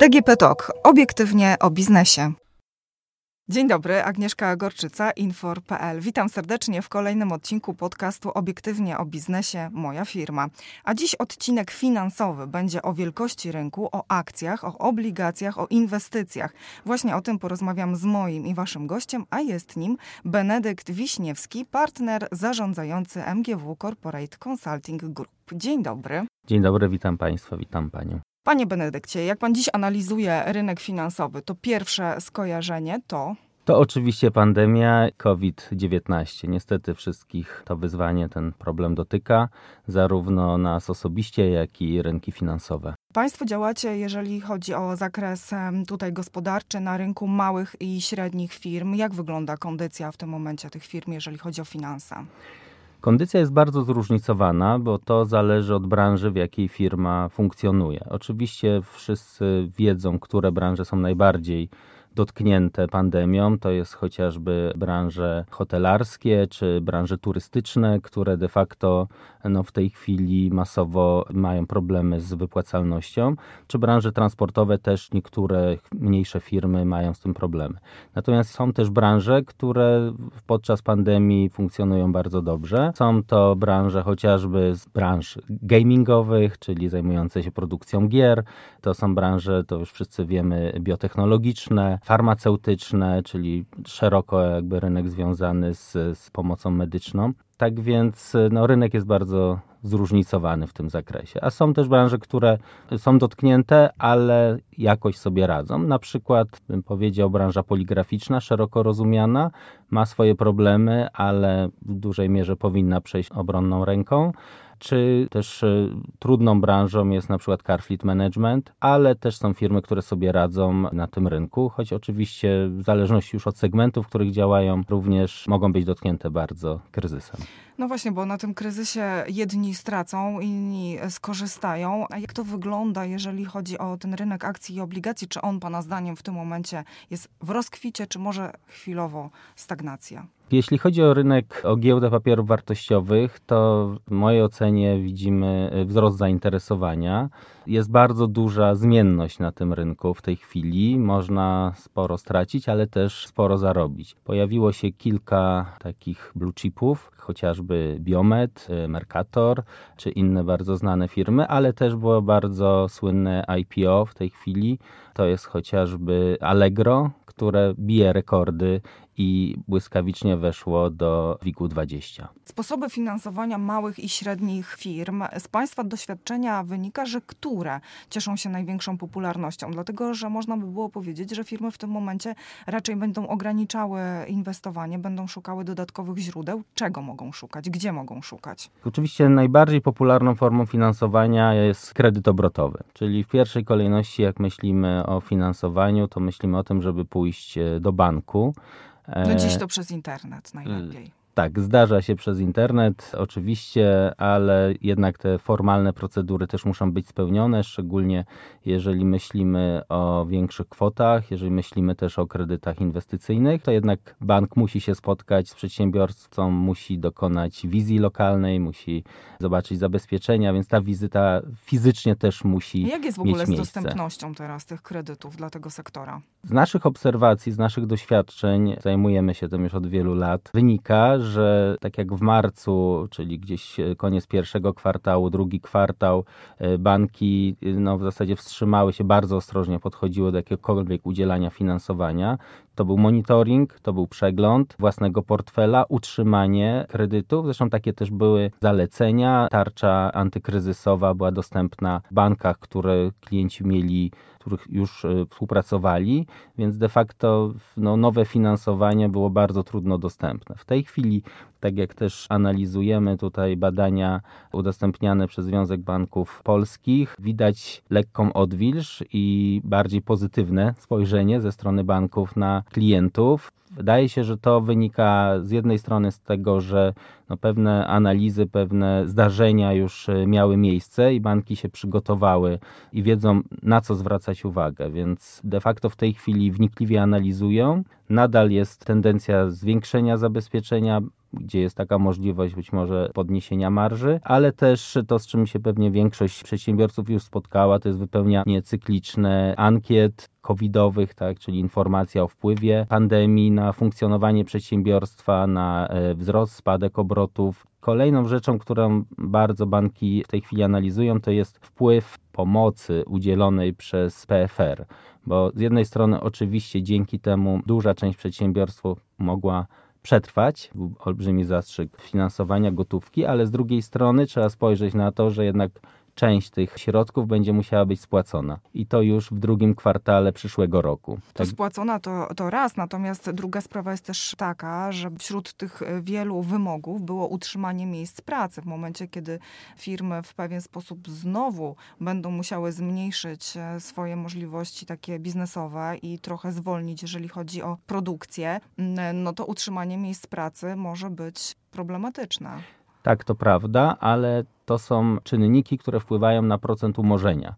DGP Talk. Obiektywnie o biznesie. Dzień dobry, Agnieszka Gorczyca, Infor.pl. Witam serdecznie w kolejnym odcinku podcastu Obiektywnie o biznesie Moja firma. A dziś odcinek finansowy będzie o wielkości rynku, o akcjach, o obligacjach, o inwestycjach. Właśnie o tym porozmawiam z moim i waszym gościem, a jest nim Benedykt Wiśniewski, partner zarządzający MGW Corporate Consulting Group. Dzień dobry. Dzień dobry, witam Państwa, witam Panią. Panie Benedykcie, jak pan dziś analizuje rynek finansowy, to pierwsze skojarzenie to. To oczywiście pandemia COVID-19. Niestety wszystkich to wyzwanie, ten problem dotyka, zarówno nas osobiście, jak i rynki finansowe. Państwo działacie, jeżeli chodzi o zakres tutaj gospodarczy, na rynku małych i średnich firm. Jak wygląda kondycja w tym momencie tych firm, jeżeli chodzi o finanse? Kondycja jest bardzo zróżnicowana, bo to zależy od branży, w jakiej firma funkcjonuje. Oczywiście wszyscy wiedzą, które branże są najbardziej dotknięte pandemią. To jest chociażby branże hotelarskie czy branże turystyczne, które de facto no, w tej chwili masowo mają problemy z wypłacalnością, czy branże transportowe też niektóre mniejsze firmy mają z tym problemy. Natomiast są też branże, które podczas pandemii funkcjonują bardzo dobrze. Są to branże chociażby z branż gamingowych, czyli zajmujące się produkcją gier. To są branże, to już wszyscy wiemy, biotechnologiczne, farmaceutyczne, czyli szeroko jakby rynek związany z, z pomocą medyczną. Tak więc no, rynek jest bardzo zróżnicowany w tym zakresie. A są też branże, które są dotknięte, ale jakoś sobie radzą. Na przykład, bym powiedział, branża poligraficzna, szeroko rozumiana, ma swoje problemy, ale w dużej mierze powinna przejść obronną ręką czy też e, trudną branżą jest na przykład car fleet management, ale też są firmy, które sobie radzą na tym rynku, choć oczywiście w zależności już od segmentów, w których działają, również mogą być dotknięte bardzo kryzysem. No właśnie, bo na tym kryzysie jedni stracą, inni skorzystają. A jak to wygląda, jeżeli chodzi o ten rynek akcji i obligacji? Czy on, Pana zdaniem, w tym momencie jest w rozkwicie, czy może chwilowo stagnacja? Jeśli chodzi o rynek, o giełdę papierów wartościowych, to w mojej ocenie widzimy wzrost zainteresowania. Jest bardzo duża zmienność na tym rynku w tej chwili. Można sporo stracić, ale też sporo zarobić. Pojawiło się kilka takich blue chipów, chociażby Biomet, Mercator czy inne bardzo znane firmy, ale też było bardzo słynne IPO w tej chwili. To jest chociażby Allegro, które bije rekordy i błyskawicznie weszło do WIG-20. Sposoby finansowania małych i średnich firm. Z Państwa doświadczenia wynika, że które cieszą się największą popularnością, dlatego że można by było powiedzieć, że firmy w tym momencie raczej będą ograniczały inwestowanie, będą szukały dodatkowych źródeł. Czego mogą szukać? Gdzie mogą szukać? Oczywiście najbardziej popularną formą finansowania jest kredyt obrotowy, czyli w pierwszej kolejności jak myślimy o finansowaniu, to myślimy o tym, żeby pójść e, do banku, no dziś to przez internet najlepiej. Tak, zdarza się przez internet, oczywiście, ale jednak te formalne procedury też muszą być spełnione, szczególnie jeżeli myślimy o większych kwotach, jeżeli myślimy też o kredytach inwestycyjnych, to jednak bank musi się spotkać z przedsiębiorcą, musi dokonać wizji lokalnej, musi zobaczyć zabezpieczenia, więc ta wizyta fizycznie też musi Jak jest w ogóle z dostępnością teraz tych kredytów dla tego sektora? Z naszych obserwacji, z naszych doświadczeń, zajmujemy się tym już od wielu lat, wynika, że tak jak w marcu, czyli gdzieś e, koniec pierwszego kwartału, drugi kwartał, e, banki e, no, w zasadzie wstrzymały się, bardzo ostrożnie podchodziły do jakiegokolwiek udzielania finansowania. To był monitoring, to był przegląd własnego portfela, utrzymanie kredytów. Zresztą takie też były zalecenia. Tarcza antykryzysowa była dostępna w bankach, które klienci mieli których już e, współpracowali, więc de facto no, nowe finansowanie było bardzo trudno dostępne. W tej chwili, tak jak też analizujemy tutaj badania udostępniane przez Związek Banków Polskich, widać lekką odwilż i bardziej pozytywne spojrzenie ze strony banków na klientów. Wydaje się, że to wynika z jednej strony z tego, że no pewne analizy, pewne zdarzenia już e, miały miejsce i banki się przygotowały i wiedzą, na co zwracać uwagę, więc de facto w tej chwili wnikliwie analizują. Nadal jest tendencja zwiększenia zabezpieczenia. Gdzie jest taka możliwość być może podniesienia marży, ale też to, z czym się pewnie większość przedsiębiorców już spotkała, to jest wypełnianie cykliczne ankiet covidowych, tak, czyli informacja o wpływie pandemii na funkcjonowanie przedsiębiorstwa, na e, wzrost, spadek obrotów. Kolejną rzeczą, którą bardzo banki w tej chwili analizują, to jest wpływ pomocy udzielonej przez PFR, bo z jednej strony oczywiście dzięki temu duża część przedsiębiorstw mogła przetrwać, olbrzymi zastrzyk finansowania gotówki, ale z drugiej strony trzeba spojrzeć na to, że jednak część tych środków będzie musiała być spłacona. I to już w drugim kwartale przyszłego roku. To tak. spłacona to, to raz, natomiast druga sprawa jest też taka, że wśród tych wielu wymogów było utrzymanie miejsc pracy. W momencie, kiedy firmy w pewien sposób znowu będą musiały zmniejszyć e, swoje możliwości takie biznesowe i trochę zwolnić, jeżeli chodzi o produkcję, no to utrzymanie miejsc pracy może być problematyczne. Tak, to prawda, ale to są czynniki, które wpływają na procent umorzenia.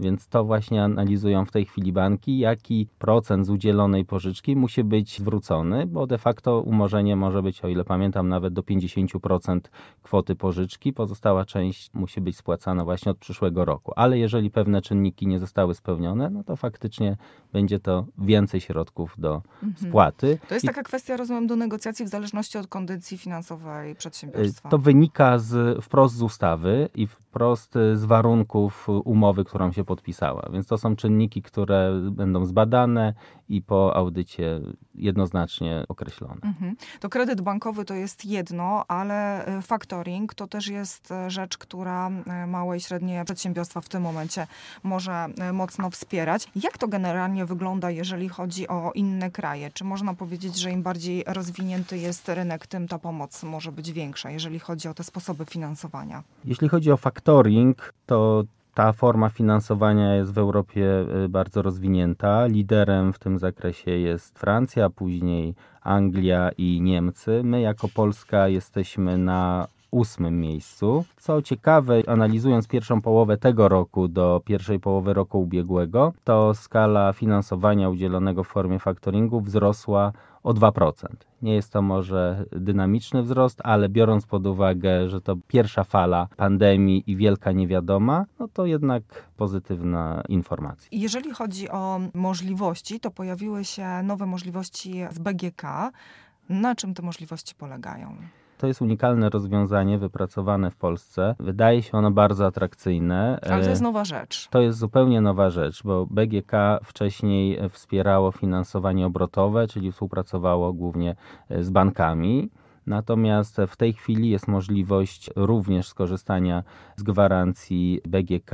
Więc to właśnie analizują w tej chwili banki, jaki procent z udzielonej pożyczki musi być zwrócony, bo de facto umorzenie może być, o ile pamiętam, nawet do 50% kwoty pożyczki. Pozostała część musi być spłacana właśnie od przyszłego roku. Ale jeżeli pewne czynniki nie zostały spełnione, no to faktycznie będzie to więcej środków do mhm. spłaty. To jest I taka kwestia, rozumiem, do negocjacji w zależności od kondycji finansowej przedsiębiorstwa. To wynika z, wprost z ustawy i wprost z warunków umowy, którą się podpisała. Więc to są czynniki, które będą zbadane i po audycie jednoznacznie określone. Mhm. To kredyt bankowy to jest jedno, ale factoring to też jest rzecz, która małe i średnie przedsiębiorstwa w tym momencie może mocno wspierać. Jak to generalnie wygląda, jeżeli chodzi o inne kraje? Czy można powiedzieć, że im bardziej rozwinięty jest rynek, tym ta pomoc może być większa, jeżeli chodzi o te sposoby finansowania? Jeśli chodzi o factoring, to ta forma finansowania jest w Europie y, bardzo rozwinięta. Liderem w tym zakresie jest Francja, później Anglia i Niemcy. My jako Polska jesteśmy na ósmym miejscu. Co ciekawe, analizując pierwszą połowę tego roku do pierwszej połowy roku ubiegłego, to skala finansowania udzielonego w formie faktoringu wzrosła o 2%. Nie jest to może dynamiczny wzrost, ale biorąc pod uwagę, że to pierwsza fala pandemii i wielka niewiadoma, no to jednak pozytywna informacja. Jeżeli chodzi o możliwości, to pojawiły się nowe możliwości z BGK. Na czym te możliwości polegają? To jest unikalne rozwiązanie wypracowane w Polsce. Wydaje się ono bardzo atrakcyjne. Ale to jest nowa rzecz. To jest zupełnie nowa rzecz, bo BGK wcześniej wspierało finansowanie obrotowe, czyli współpracowało głównie z bankami. Natomiast w tej chwili jest możliwość również skorzystania z gwarancji BGK,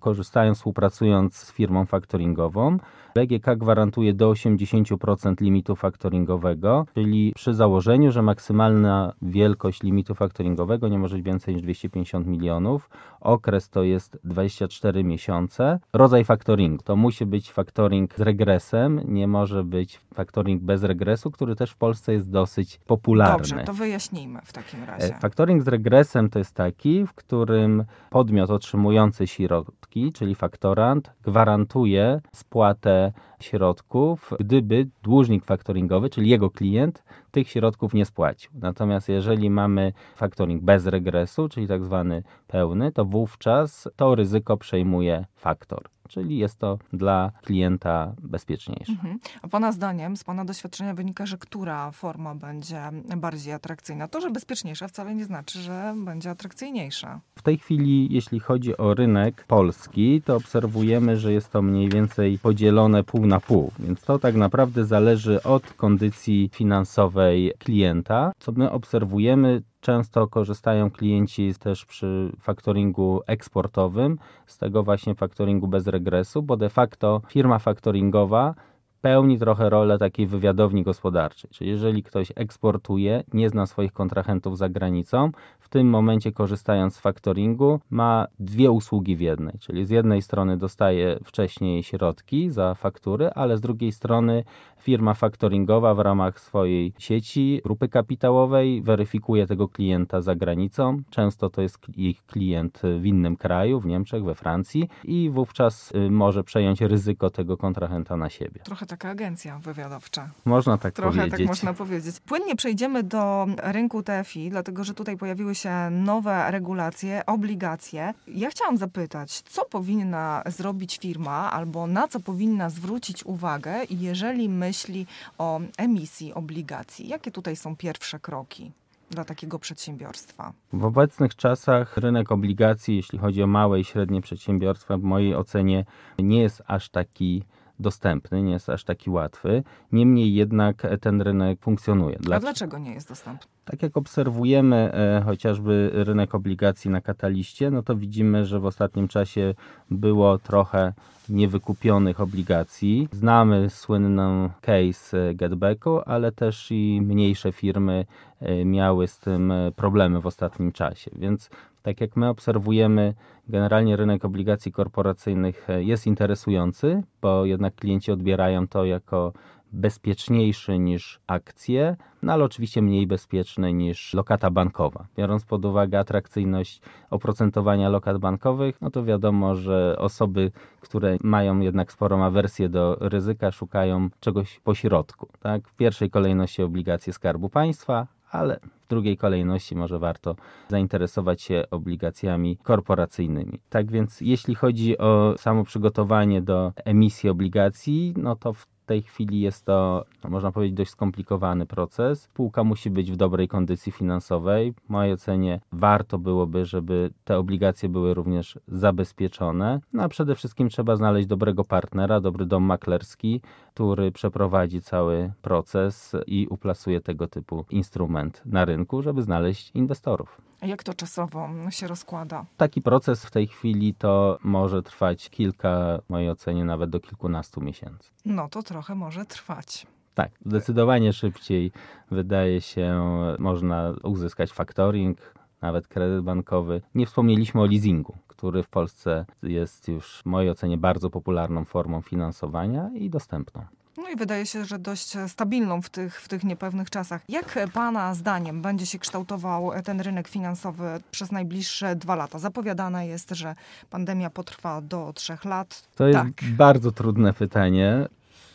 korzystając, współpracując z firmą faktoringową. BGK gwarantuje do 80% limitu faktoringowego, czyli przy założeniu, że maksymalna wielkość limitu faktoringowego nie może być więcej niż 250 milionów. Okres to jest 24 miesiące. Rodzaj faktoringu to musi być faktoring z regresem, nie może być faktoring bez regresu, który też w Polsce jest dosyć popularny. Dobrze, to wyjaśnijmy w takim razie. E, faktoring z regresem to jest taki, w którym podmiot otrzymujący środki, czyli faktorant, gwarantuje spłatę the środków, gdyby dłużnik faktoringowy, czyli jego klient, tych środków nie spłacił. Natomiast jeżeli mamy faktoring bez regresu, czyli tak zwany pełny, to wówczas to ryzyko przejmuje faktor czyli jest to dla klienta bezpieczniejsze. Mhm. A Pana zdaniem, z Pana doświadczenia wynika, że która forma będzie bardziej atrakcyjna? To, że bezpieczniejsza wcale nie znaczy, że będzie atrakcyjniejsza. W tej chwili, jeśli chodzi o rynek polski, to obserwujemy, że jest to mniej więcej podzielone pół na pół, więc to tak naprawdę zależy od kondycji finansowej klienta. Co my obserwujemy, Często korzystają klienci też przy faktoringu eksportowym, z tego właśnie faktoringu bez regresu, bo de facto firma faktoringowa pełni trochę rolę takiej wywiadowni gospodarczej. Czyli jeżeli ktoś eksportuje, nie zna swoich kontrahentów za granicą, tym momencie korzystając z faktoringu ma dwie usługi w jednej. Czyli z jednej strony dostaje wcześniej środki za faktury, ale z drugiej strony firma faktoringowa w ramach swojej sieci, grupy kapitałowej weryfikuje tego klienta za granicą. Często to jest ich klient w innym kraju, w Niemczech, we Francji i wówczas y, może przejąć ryzyko tego kontrahenta na siebie. Trochę taka agencja wywiadowcza. Można tak Trochę powiedzieć. tak można powiedzieć. Płynnie przejdziemy do rynku TFI, dlatego że tutaj pojawiły się nowe regulacje, obligacje. Ja chciałam zapytać, co powinna zrobić firma albo na co powinna zwrócić uwagę, jeżeli myśli o emisji obligacji? Jakie tutaj są pierwsze kroki? dla takiego przedsiębiorstwa? W obecnych czasach rynek obligacji, jeśli chodzi o małe i średnie przedsiębiorstwa, w mojej ocenie nie jest aż taki dostępny, nie jest aż taki łatwy. Niemniej jednak ten rynek funkcjonuje. A dlaczego nie jest dostępny? Tak jak obserwujemy e, chociażby rynek obligacji na kataliście, no to widzimy, że w ostatnim czasie było trochę niewykupionych obligacji. Znamy słynną case Getbacku, ale też i mniejsze firmy e, miały z tym e, problemy w ostatnim czasie. Więc tak jak my obserwujemy, generalnie rynek obligacji korporacyjnych jest interesujący, bo jednak klienci odbierają to jako bezpieczniejszy niż akcje, no ale oczywiście mniej bezpieczny niż lokata bankowa. Biorąc pod uwagę atrakcyjność oprocentowania lokat bankowych, no to wiadomo, że osoby, które mają jednak sporą awersję do ryzyka, szukają czegoś pośrodku. Tak? W pierwszej kolejności obligacje Skarbu Państwa, ale w drugiej kolejności może warto zainteresować się obligacjami korporacyjnymi. Tak więc jeśli chodzi o samo przygotowanie do emisji obligacji, no to w tej chwili jest to, no, można powiedzieć, dość skomplikowany proces. Spółka musi być w dobrej kondycji finansowej. W mojej ocenie warto byłoby, żeby te obligacje były również zabezpieczone. No a przede wszystkim trzeba znaleźć dobrego partnera, dobry dom maklerski, który przeprowadzi cały proces i uplasuje tego typu instrument na rynku, żeby znaleźć inwestorów. A jak to czasowo się rozkłada? Taki proces w tej chwili to może trwać kilka, w mojej ocenie nawet do kilkunastu miesięcy. No to trochę może trwać. Tak, zdecydowanie szybciej wydaje się można uzyskać factoring, nawet kredyt bankowy. Nie wspomnieliśmy o leasingu, który w Polsce jest już w mojej ocenie bardzo popularną formą finansowania i dostępną. No i wydaje się, że dość stabilną w tych, w tych niepewnych czasach. Jak Pana zdaniem będzie się kształtował ten rynek finansowy przez najbliższe dwa lata? Zapowiadane jest, że pandemia potrwa do trzech lat. To jest tak. bardzo trudne pytanie.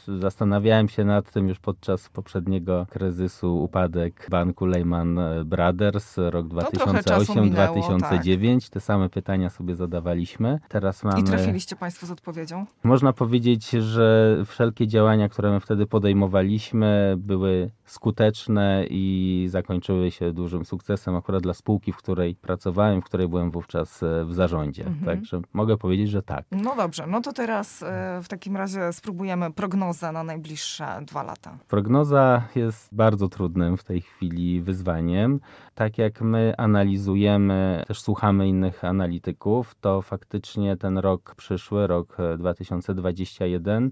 Zastanawiałem się nad tym już podczas poprzedniego kryzysu upadek banku Lehman Brothers, rok 2008-2009. Tak. Te same pytania sobie zadawaliśmy. Teraz mamy... I trafiliście Państwo z odpowiedzią? Można powiedzieć, że wszelkie działania, które my wtedy podejmowaliśmy, były skuteczne i zakończyły się dużym sukcesem akurat dla spółki, w której pracowałem, w której byłem wówczas w zarządzie. Mhm. Także mogę powiedzieć, że tak. No dobrze, no to teraz e, w takim razie spróbujemy prognozować prognoza na najbliższe dwa lata? Prognoza jest bardzo trudnym w tej chwili wyzwaniem. Tak jak my analizujemy, też słuchamy innych analityków, to faktycznie ten rok przyszły, rok 2021,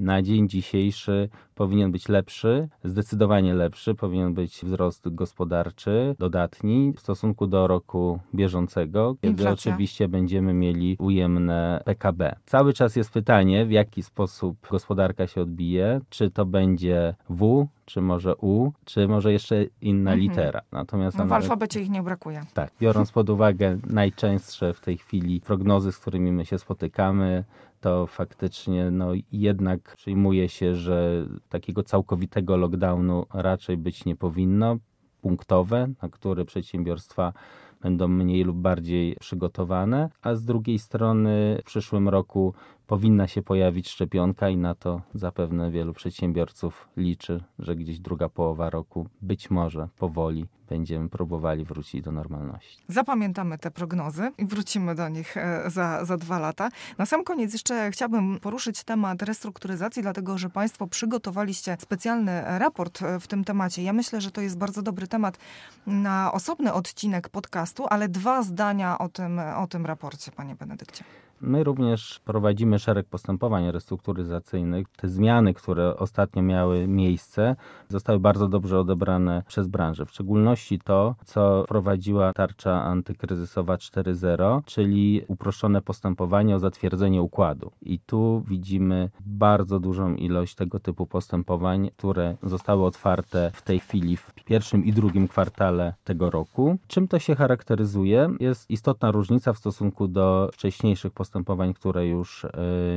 na dzień dzisiejszy powinien być lepszy, zdecydowanie lepszy, powinien być wzrost gospodarczy dodatni w stosunku do roku bieżącego, kiedy Inflacja. oczywiście będziemy mieli ujemne PKB. Cały czas jest pytanie, w jaki sposób gospodarka się odbije, czy to będzie W, czy może U, czy może jeszcze inna mhm. litera. Natomiast no, w alfabecie ich nie brakuje. Tak, biorąc pod uwagę najczęstsze w tej chwili prognozy, z którymi my się spotykamy, to faktycznie no, jednak przyjmuje się, że takiego całkowitego lockdownu raczej być nie powinno. Punktowe, na które przedsiębiorstwa będą mniej lub bardziej przygotowane, a z drugiej strony w przyszłym roku powinna się pojawić szczepionka i na to zapewne wielu przedsiębiorców liczy, że gdzieś druga połowa roku być może powoli będziemy próbowali wrócić do normalności. Zapamiętamy te prognozy i wrócimy do nich e, za, za dwa lata. Na sam koniec jeszcze chciałabym poruszyć temat restrukturyzacji, dlatego że Państwo przygotowaliście specjalny raport e, w tym temacie. Ja myślę, że to jest bardzo dobry temat na osobny odcinek podcastu, ale dwa zdania o tym, o tym raporcie, Panie Benedykcie. My również prowadzimy szereg postępowań restrukturyzacyjnych. Te zmiany, które ostatnio miały miejsce, zostały bardzo dobrze odebrane przez branżę. W szczególności to, co wprowadziła tarcza antykryzysowa 4.0, czyli uproszczone postępowanie o zatwierdzenie układu. I tu widzimy bardzo dużą ilość tego typu postępowań, które zostały otwarte w tej chwili w pierwszym i drugim kwartale tego roku. Czym to się charakteryzuje? Jest istotna różnica w stosunku do wcześniejszych postępowań postępowań, które już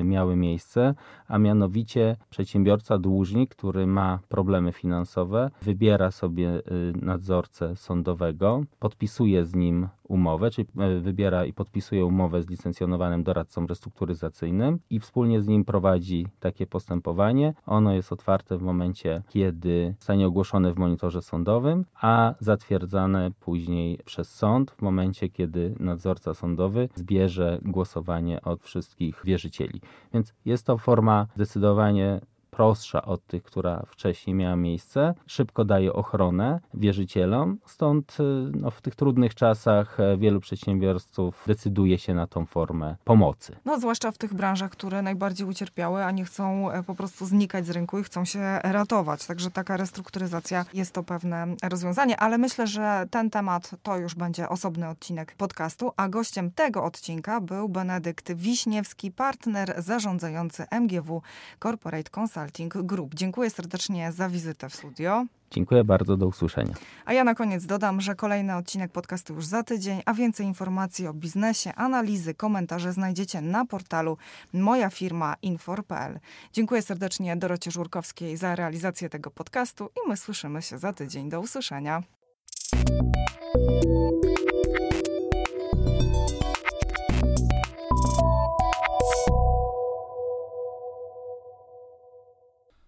miały miejsce, a mianowicie przedsiębiorca, dłużnik, który ma problemy finansowe, wybiera sobie nadzorcę sądowego, podpisuje z nim umowę, czyli wybiera i podpisuje umowę z licencjonowanym doradcą restrukturyzacyjnym i wspólnie z nim prowadzi takie postępowanie. Ono jest otwarte w momencie, kiedy zostanie ogłoszone w monitorze sądowym, a zatwierdzane później przez sąd w momencie, kiedy nadzorca sądowy zbierze głosowanie od wszystkich wierzycieli. Więc jest to forma zdecydowanie prostsza od tych, która wcześniej miała miejsce, szybko daje ochronę wierzycielom, stąd y, no, w tych trudnych czasach e, wielu przedsiębiorców decyduje się na tą formę pomocy. No, zwłaszcza w tych branżach, które najbardziej ucierpiały, a nie chcą e, po prostu znikać z rynku i chcą się ratować. Także taka restrukturyzacja jest to pewne rozwiązanie, ale myślę, że ten temat to już będzie osobny odcinek podcastu, a gościem tego odcinka był Benedykt Wiśniewski, partner zarządzający MGW Corporate Consulting Consulting Group. Dziękuję serdecznie za wizytę w studio. Dziękuję bardzo, do usłyszenia. A ja na koniec dodam, że kolejny odcinek podcastu już za tydzień, a więcej informacji o biznesie, analizy, komentarze znajdziecie na portalu moja firma infor.pl. Dziękuję serdecznie Dorocie Żurkowskiej za realizację tego podcastu i my słyszymy się za tydzień. Do usłyszenia.